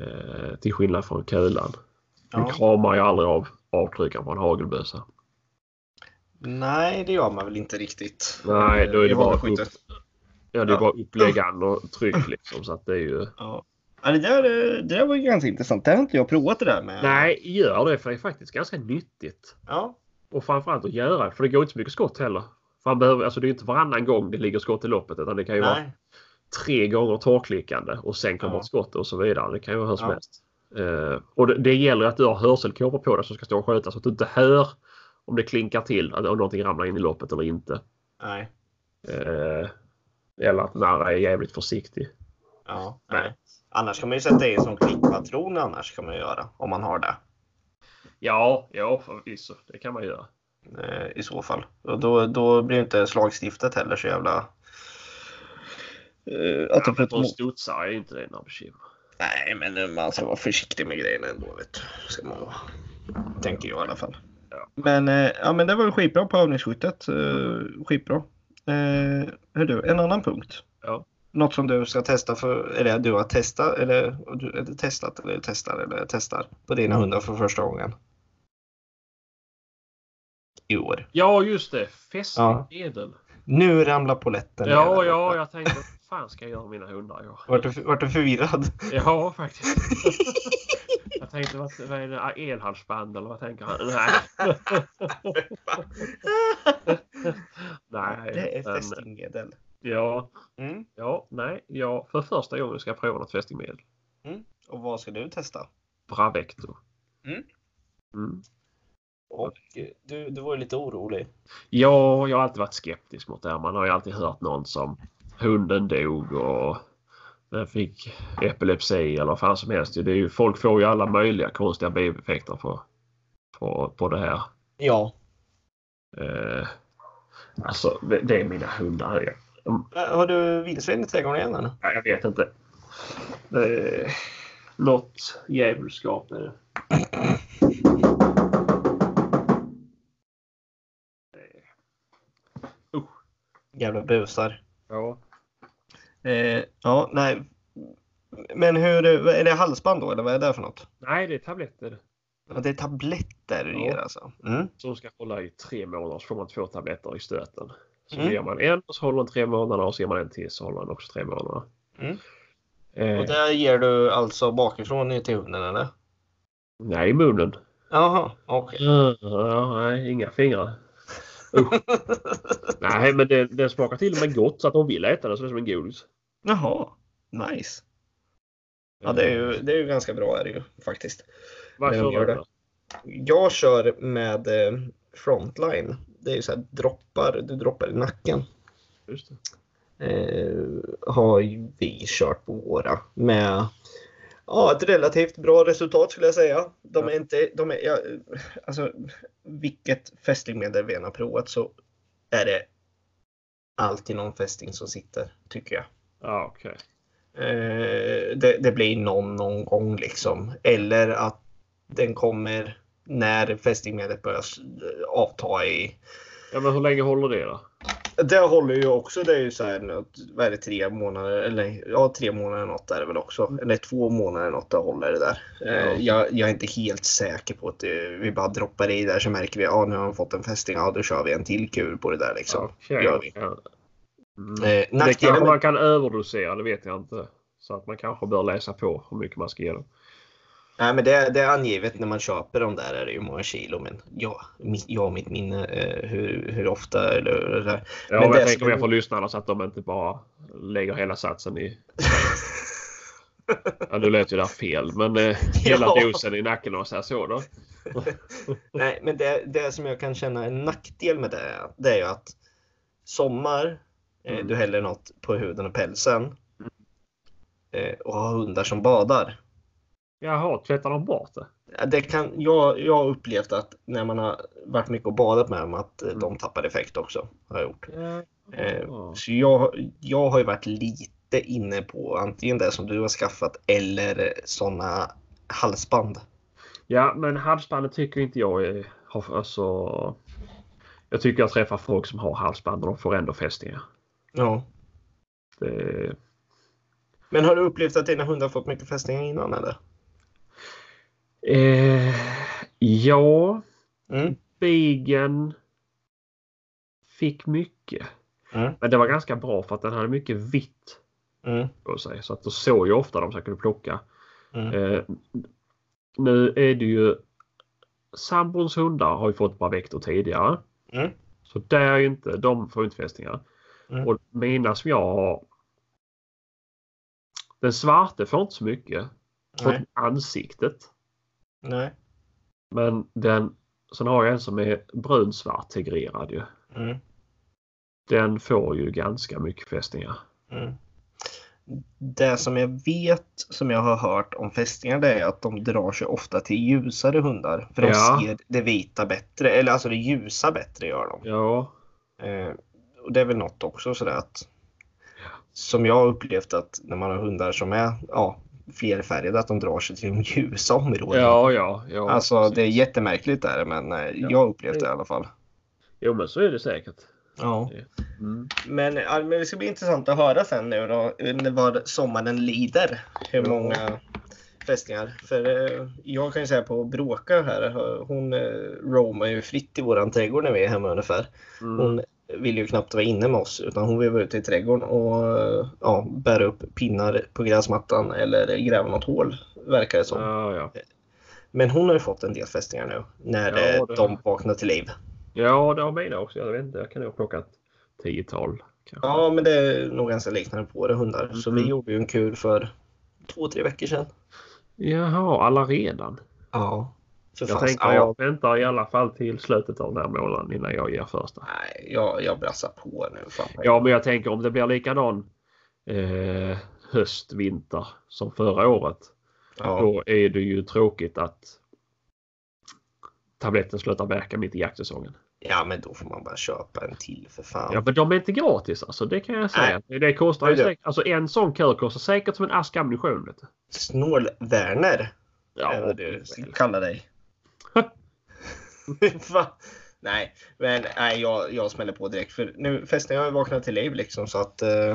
Eh, till skillnad från kulan. Du Ja. kramar ju aldrig av avtryckaren på en hagelbössa. Nej, det gör man väl inte riktigt. Nej, då är det bara upp, ja, det är Ja. bara uppläggande och tryck liksom. Så att det är ju... Ja. Ja, det, där, det där var ju ganska intressant. Det har inte jag provat det där med. Nej, gör det för det är faktiskt ganska nyttigt. Ja. Och framförallt att göra för det går inte så mycket skott heller. För han behöver, alltså det är inte varannan gång det ligger skott i loppet utan det kan ju vara Nej. tre gånger torrklickande och sen kommer Ja. ett skott och så vidare. Det kan ju vara hur som Ja. helst. Eh, och det, det gäller att du har hörselkåpor på dig som ska stå och skjuta så att du inte hör om det klinkar till, att- om någonting ramlar in i loppet eller inte. Nej. Eh, eller att Narra är jävligt försiktig. Ja. Nej. Annars kan man ju sätta in som klickpatron annars kan man göra. Om man har det. Ja, ja förvisso. Det kan man göra. eh, I så fall. Och då, då blir inte slagstiftet heller så jävla... Eh, att Ja, på ett studsar är inte det några bekymmer. Nej, men man ska vara försiktig med grejerna ändå. Vet du. Ska man vara. Tänker jag i alla fall. Ja. Men, eh, ja, men det var väl skitbra på övningsskyttet. Eh, skitbra. Eh, hör du, en annan punkt. Ja. Något som du ska testa för, eller du har testat eller, eller testat eller testar eller testar på dina hundar för första gången. I år. Ja, just det. Fästmedel. Nu ramlar polletten Ja, ner. ja, jag tänkte vad fan ska jag göra med mina hundar? Ja, Vart du, vart du förvirrad? ja faktiskt. jag tänkte vad, vad är det? Elhalsband eller vad tänker han? Nej. Nej. Det är fästingmedel. Ja, Mm. ja, nej. Ja, för första gången ska jag prova något fästingmedel. Och vad ska du testa? Bravecto. Mm. Mm. Och eh, du, du var ju lite orolig. Ja, jag har alltid varit skeptisk mot det här. Man har ju alltid hört någon som hunden dog och den fick epilepsi eller vad fan som helst. Det är ju, folk får ju alla möjliga konstiga bieffekter på, på, på det här. Ja. Eh, alltså, det är mina hundar. Jag, Har du vildsvin i trädgården igen eller? Nej, jag vet inte. Det, något djävulskap är det. Jävla busar. Ja. Eh, ja, nej. Men hur, är det halsband då eller vad är det för något? Nej, det är tabletter. Ja, det är tabletter Ja. ger alltså? Mm. Som ska hålla i tre månader så får man två tabletter i stöten. Så Mm. ger man en och så håller den tre månader och så ger man en till så håller den också tre månader. Mm. Eh, Och det ger du alltså bakifrån till hunden eller? nej, i munnen. Jaha, okej. Ja, nej, inga fingrar. Nej, men det, det smakar till och med gott så att de vill äta det så det är som en godis. Jaha, nice. Ja, det är ju, det är ju ganska bra är det ju faktiskt. Vad men kör de gör du det. Jag kör med eh, Frontline. Det är ju så här droppar, du droppar i nacken. Just det. eh, har ju vi kört på våra med ja, ett relativt bra resultat skulle jag säga. De är Ja. inte, de är, ja, alltså vilket fästingmedel vi än har provat så är det alltid någon fästing som sitter tycker jag. Ja, okej. Eh, det, det blir någon någon gång liksom. Eller att den kommer när fästingmedlet börjar avta i Ja, men hur länge håller det då? Det håller ju också. Det är ju så här, vad är det, tre månader? Eller ja, tre månader något är det väl också. Eller två månader något det håller det där. Eh, Ja. Jag, jag är inte helt säker på att det, vi bara droppar i där så märker vi ja nu har han fått en fästing. Ja, då kör vi en till kur på det där liksom. Okej. gör vi. Ja. Mm. Eh, Det kanske man kan överdosera, det vet jag inte. Så att man kanske bör läsa på hur mycket man ska ge dem. Nej, men det, det är angivet när man köper dem där är det ju många kilo. Men ja, mitt, jag och mitt minne eh, hur, hur ofta eller där. Ja, Men jag tänker skulle- mer för lyssnarna så att de inte bara lägger hela satsen i... Ja, nu lät ju det här fel, men eh, hela Ja. dosen i nacken och så här så då. Nej, men det, det som jag kan känna en nackdel med det, det är ju att sommar, eh, Mm. du häller något på huden och pälsen eh, och har hundar som badar. Jaha, tvättar de bort det? Det kan, jag, jag har upplevt att när man har varit mycket och badat med dem att eh, de tappar effekt också. Har jag gjort. Ja. Eh, Så jag, jag har ju varit lite inne på antingen det som du har skaffat eller sådana halsband. Ja, men halsbandet tycker inte jag är... Alltså, jag tycker jag träffar folk som har halsband och de får ändå fästingar. Ja. Det, Men har du upplevt att dina hundar fått mycket fästingar innan eller? Eh, ja, Mm. Bigen fick mycket. Mm. Men det var ganska bra för att den hade mycket vitt Mm. sig. Så att då såg ju ofta de som kunde plocka. Mm. Eh, nu är det ju Sambons hundar har ju fått Bravecto tidigare. Mm. Så där är ju inte, de får inte fästingar. Mm. Och mina som jag har. Den svarte får inte så mycket. Nej. ansiktet. Nej. Men den, sen har jag en som är brunsvart tegrerad ju. Mm. Den får ju ganska mycket fästingar. Mm. Det som jag vet, som jag har hört om fästingar, det är att de drar sig ofta till ljusare hundar. För de Ja. ser det vita bättre, eller alltså det ljusa bättre gör de. Ja, Eh, och det är väl något också sådär att som jag upplevt att när man har hundar som är ja, flerfärgade att de drar sig till de ljusa områdena. ja, ja. ja Alltså det är jättemärkligt där men eh, jag har upplevt det i alla fall. Jo men så är det säkert. Ja. Mm. Men, ja, men det ska bli intressant att höra sen nu då vad sommaren lider. Hur Ja. många fästingar. För eh, jag kan ju säga på Bråka här, hon eh, roamar ju fritt i våran trädgård när vi är hemma ungefär. Mm. Hon vill ju knappt vara inne med oss utan hon vill vara ute i trädgården och ja, bära upp pinnar på gräsmattan eller gräva något hål verkar det som. Ja, ja. Men hon har ju fått en del fästingar nu när Ja, eh, det- de vaknar till liv. ja, det har mina också. Jag vet inte, jag kan nog ha plockat tiotal. Kanske. Ja, men det är nog ganska liknande på våra hundar. Så Mm. vi gjorde ju en kur för två, tre veckor sedan. Jaha, alla redan? Ja. För Jag ja, jag väntar i alla fall till slutet av den här månaden innan jag ger första. Nej, jag, jag brassar på nu. Fan. Ja, men jag tänker om det blir likadan eh, höst, vinter som förra året. ja. Då är det ju tråkigt att tabletten slutar verka mitt i jaktsäsongen. Ja, men då får man bara köpa en till för fan. Ja, men de är inte gratis alltså. Det kan jag säga. Det kostar ju det- säkert, alltså en sån kör kostar säkert som en ask ammunition. Snål-Werner Ja, vad du kallar dig. Nej, men nej, jag, jag smäller på direkt. För nu fästningen har vaknat till liv liksom så att eh,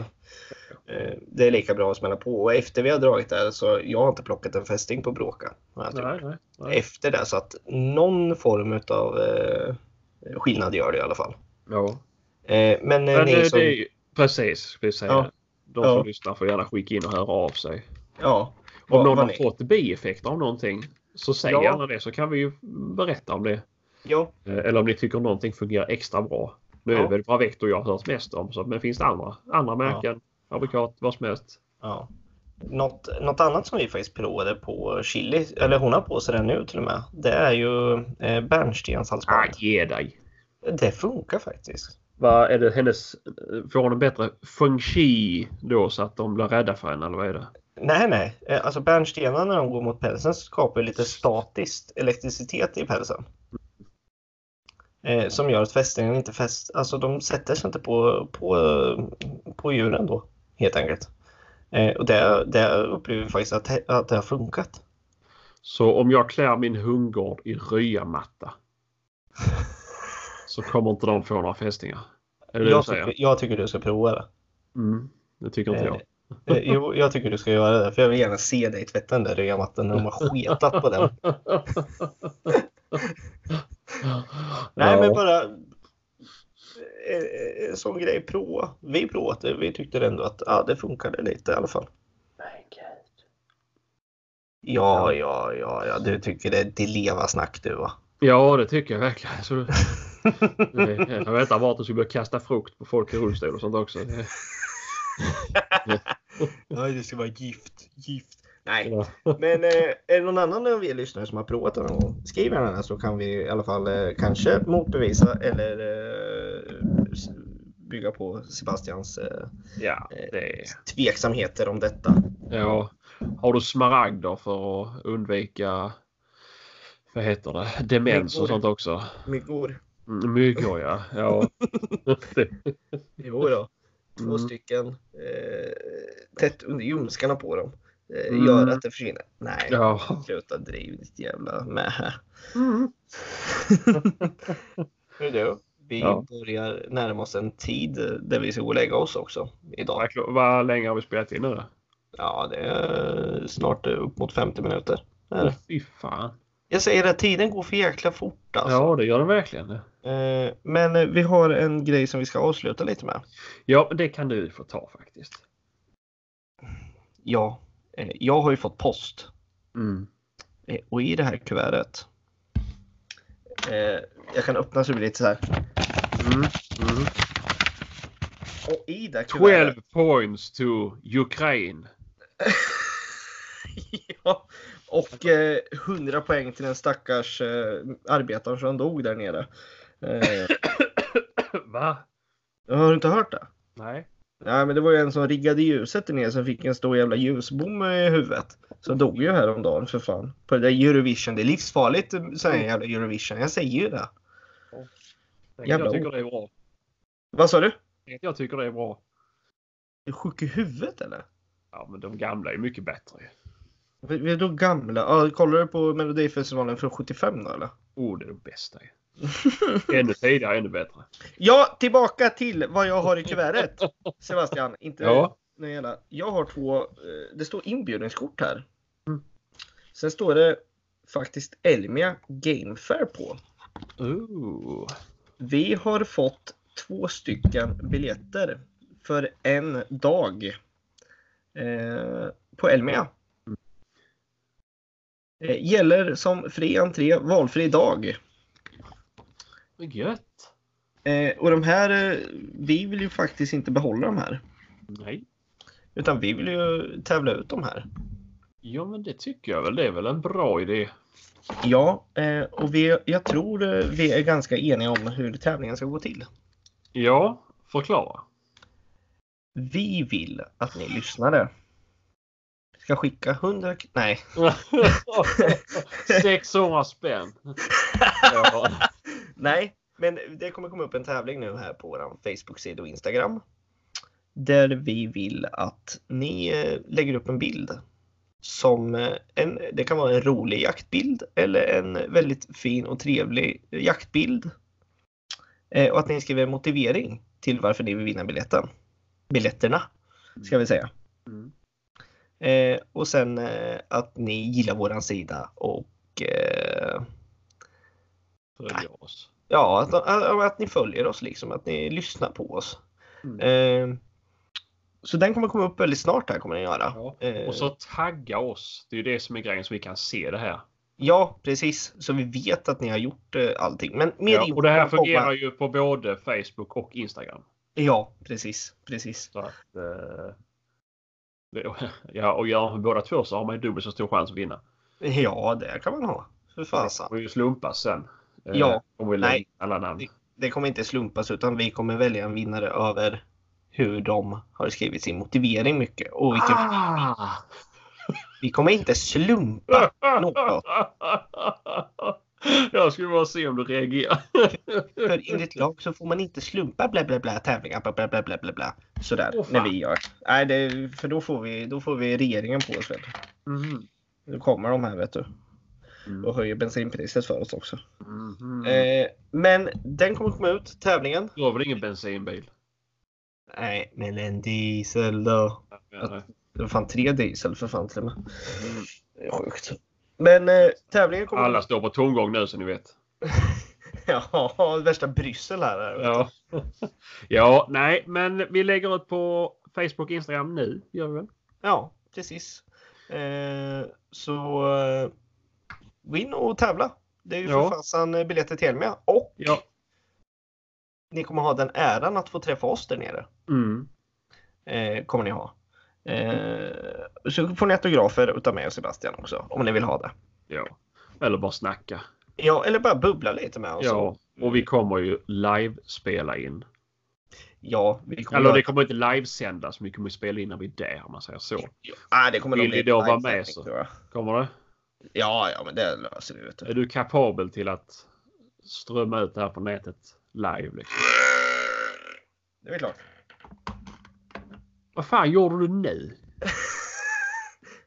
eh, det är lika bra att smälla på. Och efter vi har dragit där så jag har inte plockat en fästing på Bråka. Nej, nej, nej. Efter det så att någon form av eh, skillnad gör det i alla fall. Ja. Eh, men eh, Men ni det, som... ju, precis, vi säga. Ja. De Ja. som lyssnar får gärna skicka in och höra av sig. Ja. Om någon har ni- fått bieffekter av någonting så säg Ja. gärna det så kan vi ju berätta om det. Ja, Eh, Eller om ni tycker någonting fungerar extra bra. Nu är Ja. det väl Bravecto jag har hört mest om. Så, men finns det andra, andra märken, fabrikat, vad som helst? Ja. Något, något annat som vi faktiskt provade på Chili, eller hon har på sig den nu till och med, det är ju eh, bärnstenshalsband. Ah, ge dig! Det funkar faktiskt. Vad är det hennes, får hon en bättre feng shui då så att de blir rädda för henne eller vad är det? Nej, nej. Eh, Alltså bärnstenar när de går mot pälsen skapar lite statiskt elektricitet i pälsen. Eh, som gör att fästingen inte fäst, alltså de sätter sig inte på, på, eh, på djuren då helt enkelt. Eh, och det, det upplever vi faktiskt att, att det har funkat. Så om jag klär min hundgård i ryamatta så kommer inte de få några fästingar? Är det Jag tycker, jag tycker du ska prova det. Mm, det tycker inte jag. Eh, jo, jag tycker du ska göra det. För jag vill gärna se dig tvätta den där rödmattan när de har sketat på den. Nej, Ja. men bara eh, eh, en sån grej. Prova. Vi provade. Vi tyckte ändå att ja, det funkade lite i alla fall. Ja, ja, ja, ja. Du tycker det är dileva-snack du va? Ja, det tycker jag verkligen. Så, jag väntar bara att du ska börja kasta frukt på folk i rullstol och sånt också. Ja, det ska vara gift. Gift. Nej, Ja. men eh, är det någon annan av er lyssnare som har provat den någon gång? Skriv gärna så kan vi i alla fall eh, kanske motbevisa eller eh, bygga på Sebastians eh, Ja, det är... tveksamheter om detta. Ja. Har du smaragder för att undvika vad heter det? Demens och Myggor. sånt också? Myggor. Mm, Myggor ja. ja. Det- Jo då. Två Mm. stycken eh, tätt under ljumskarna på dem. Eh, Mm. Gör att det försvinner. Nej, ja. sluta driv ditt jävla med. Mm. Hur du? Vi Ja. börjar närma oss en tid där vi ska gå och lägga oss också idag. Vad- länge har vi spelat in nu då? Ja, det är snart upp mot 50 minuter. Åh, fy fan. Jag säger att tiden går för jäkla fort alltså. Ja, det gör den verkligen. Eh, Men eh, vi har en grej som vi ska avsluta lite med. Ja, det kan du få ta faktiskt. Ja, jag har ju fått post. Mm. Eh, Och i det här kuvertet. Eh, jag kan öppna så det blir lite så här. Mm. Mm. Och i det här 12 kuvertet. points to Ukraine. ja, och eh, 100 poäng till den stackars eh, arbetaren som dog där nere. Eh, Va? har du inte hört det? Nej. Nej, men det var ju en som riggade ljuset nere som fick en stor jävla ljusbom i huvudet. Så dog ju häromdagen för fan. På det där Eurovision. Det är livsfarligt säger jävla Eurovision. Jag säger ju det. Jävla jag tycker det är bra. Vad sa du? Jag tycker det är bra. Är du sjuk i huvudet eller? Ja, men de gamla är mycket bättre. Vi är då gamla. Ja, kollar du på Melodifestivalen från 75 då eller? Oh, det är det bästa. ännu tidigare, ännu bättre. Ja, tillbaka till vad jag har i kuvertet. Sebastian, inte Ja. hela. Jag har två, eh, det står inbjudningskort här. Mm. Sen står det faktiskt Elmia Game Fair på. Ooh. Vi har fått två stycken biljetter för en dag eh, på Elmia. Eh, gäller som fri entré valfri dag. Vad gött. Eh, och de här, eh, vi vill ju faktiskt inte behålla de här. Nej. Utan vi vill ju tävla ut de här. Ja, men det tycker jag väl. Det är väl en bra idé. Ja, eh, och vi, jag tror eh, vi är ganska eniga om hur tävlingen ska gå till. Ja, förklara. Vi vill att ni lyssnare ska skicka 100... k- Nej. 600 spänn. Ja. Nej, Men det kommer komma upp en tävling nu här på vår Facebook-sida och Instagram. Där vi vill att ni eh, lägger upp en bild. Som eh, en, det kan vara en rolig jaktbild eller en väldigt fin och trevlig jaktbild. Eh, Och att ni skriver en motivering till varför ni vill vinna biljetten. Biljetterna, ska vi säga. Mm. Eh, och sen eh, att ni gillar våran sida och eh, Följ oss. ja, att, att, att ni följer oss liksom, att ni lyssnar på oss. Mm. Eh, så den kommer komma upp väldigt snart här kommer den göra. Ja. Eh, Och så tagga oss. Det är ju det som är grejen så vi kan se det här. Ja, precis. Så vi vet att ni har gjort eh, allting. Men mer Ja, och det här kan komma. fungerar ju på både Facebook och Instagram. Ja, precis. Precis. Så att, eh, det, ja, och gör man båda två så har man ju dubbelt så stor chans att vinna. Ja, det kan man ha. För Det fasen. får ju slumpas sen. Eh, Ja. Om vi Nej. alla namn. Det kommer inte slumpas utan vi kommer välja en vinnare över hur de har skrivit sin motivering mycket. Och vilken, Ah! vi kommer inte slumpa något. Jag skulle bara se om du reagerar. För enligt lag så får man inte slumpa bla bla bla tävlingar bla bla bla bla bla. Sådär fan. när vi gör. Nej, det, för då får vi, då får vi regeringen på oss. Vet du. Mhm. Nu kommer de här vet du. Mm. Och höjer bensinpriset för oss också. Mhm. Eh, men den kommer komma ut, tävlingen. Du har väl ingen bensinbil? Nej, men en diesel då. Det var fan tre diesel för fan till och med. Mm. Det är sjukt. Men eh, tävlingen kommer... Alla står på tomgång nu så ni vet. Ja, värsta Bryssel här. Ja. ja, nej, men vi lägger ut på Facebook och Instagram nu. Gör vi väl? Ja, precis. Eh, så eh, gå in och tävla. Det är ju Ja. för fasen eh, biljetter till Elmia. Och Ja. ni kommer ha den äran att få träffa oss där nere. Mm. Eh, kommer ni ha. Eh, så får ni autografer utav mig och Sebastian också om ni vill ha det. ja. Eller bara snacka. Ja, eller bara bubbla lite med oss. Ja, och vi kommer ju live spela in. ja vi kommer Eller det kommer inte livesändas, men vi kommer spela in när vi är där om man säger så. ah, det kommer Vill bli ni då vara med så? Kommer det? Ja, ja, men det löser vi. Vet du. Är du kapabel till att strömma ut det här på nätet live? Liksom? Det är väl klart. Vad fan gjorde du nu?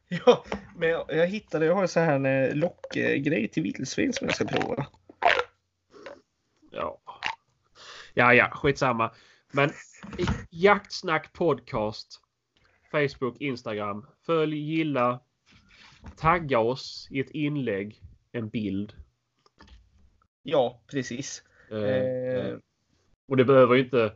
Ja, men jag, jag hittade, jag har så här en eh, lockgrej till vildsvin som jag ska prova. Ja. Ja, ja, skitsamma. Men Jaktsnack podcast. Facebook, Instagram. Följ, gilla. Tagga oss i ett inlägg. En bild. Ja, precis. Eh, Eh, Och det behöver ju inte.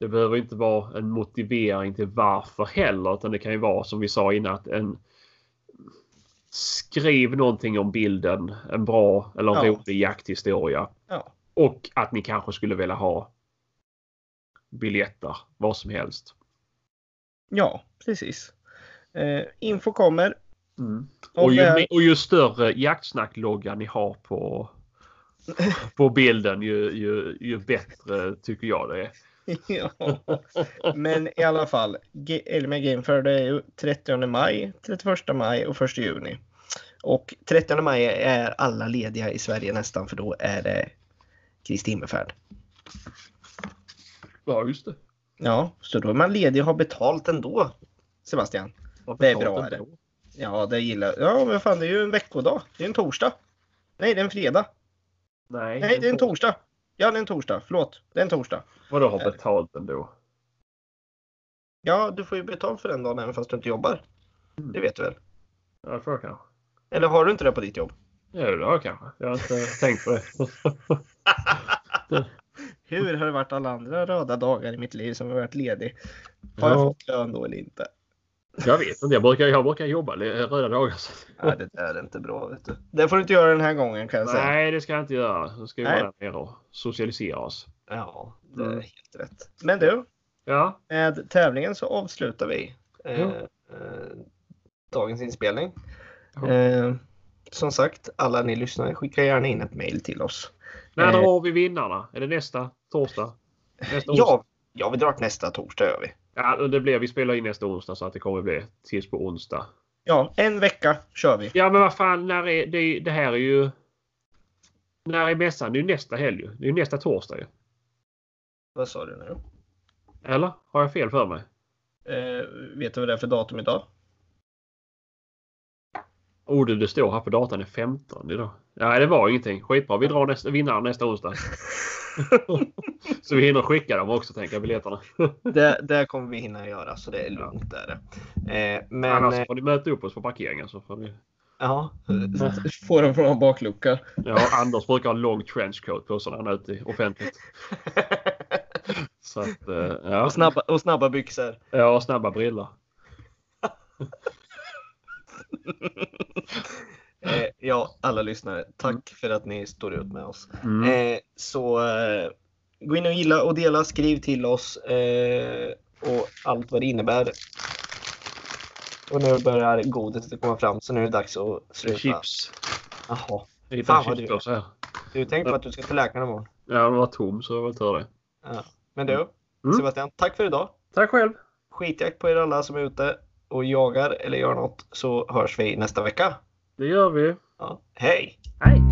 Det behöver inte vara en motivering till varför heller. Utan det kan ju vara som vi sa innan. Att en, skriv någonting om bilden. En bra eller en Ja. rolig jakthistoria. ja, Och att ni kanske skulle vilja ha biljetter. Vad som helst. ja, precis. Eh, info kommer. Och, Om ju, och ju större jaktsnacklogga ni har på, på bilden ju, ju, ju bättre tycker jag det är. ja. Men i alla fall, Elmia Game Fair det är ju 30 maj, 31 maj och 1 juni. Och 30 maj är alla lediga i Sverige nästan för då är det Kristi himmelfärd. Ja, just det. Ja, så då är man ledig och har betalt ändå. Sebastian. Det är bra, är det. Ja, det gillar Ja, men fan det är ju en veckodag. Det är en torsdag. Nej, det är en fredag. Nej, Nej, det är en torsdag. Ja, det är en torsdag. Förlåt. Det är en torsdag. Vadå har betalt ändå? Ja, du får ju betalt för den dagen även fast du inte jobbar. Mm. Det vet du väl? Ja, det får jag kanske. Eller har du inte det på ditt jobb? Ja, det har jag kanske. Jag har inte tänkt på det. Hur har det varit alla andra röda dagar i mitt liv som har varit ledig? Har jag Ja. fått lön då eller inte? Jag vet inte. Jag brukar, jag brukar jobba röda dagar. Så. Nej, det där är inte bra. Vet du. Det får du inte göra den här gången kan jag säga. Nej, det ska jag inte göra. Nu ska vi vara där nere och socialisera oss. Ja, det är Mm. helt rätt. Men du, Ja. med tävlingen så avslutar vi eh, eh, dagens inspelning. Eh, som sagt, alla ni lyssnare, skicka gärna in ett mail till oss. När Eh, drar vi vinnarna? Är det nästa torsdag? Nästa Ja, ja, vi drar nästa torsdag gör vi. Ja, det blir, vi spelar in nästa onsdag så att det kommer bli tills på onsdag. Ja, en vecka kör vi. Ja, men vad fan, när är det? Det här är ju... När är mässan? Det är ju nästa helg ju. Det är ju nästa torsdag ju. Vad sa du nu? Eller? Har jag fel för mig? Eh, vet du vad det är för datum idag? Oh du, det står här på datan är 15 idag. Nej, det var ingenting. Skitbra. Vi drar nästa, vinnaren nästa onsdag. så vi hinner skicka dem också, tänker jag, biljetterna. det, det kommer vi hinna göra, så det är lugnt. Där. Eh, men, Annars får ni möta upp oss på parkeringen. Så får ni... Ja, får dem från en baklucka. Ja, Anders brukar ha en lång trenchcoat på sig när han är ute offentligt. Så att, eh, ja. och, snabba, och snabba byxor. Ja, och snabba brillor. eh, ja, alla lyssnare. Tack mm. för att ni står ut med oss. Mm. Eh, så eh, gå in och gilla och dela. Skriv till oss eh, och allt vad det innebär. Och nu börjar godiset komma fram så nu är det dags att sluta. Chips. Jaha. Fan vad du... Här. Du tänkte på att du ska till läkaren imorgon? Ja, den var tom så jag vill ta det. Ja. Men du, mm. Sebastian, tack för idag. Tack själv. Skitjakt på er alla som är ute och jagar eller gör något så hörs vi nästa vecka. Det gör vi. Ja. Hej! Hej!